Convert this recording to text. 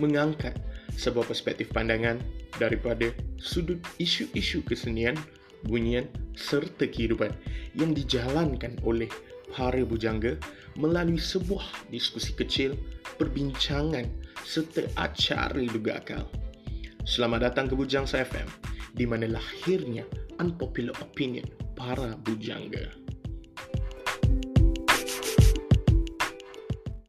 mengangkat sebuah perspektif pandangan daripada sudut isu-isu kesenian, bunyian serta kehidupan yang dijalankan oleh para bujangga melalui sebuah diskusi kecil, perbincangan serta acara luga akal. Selamat datang ke Bujangsa FM di mana lahirnya unpopular opinion para bujangga.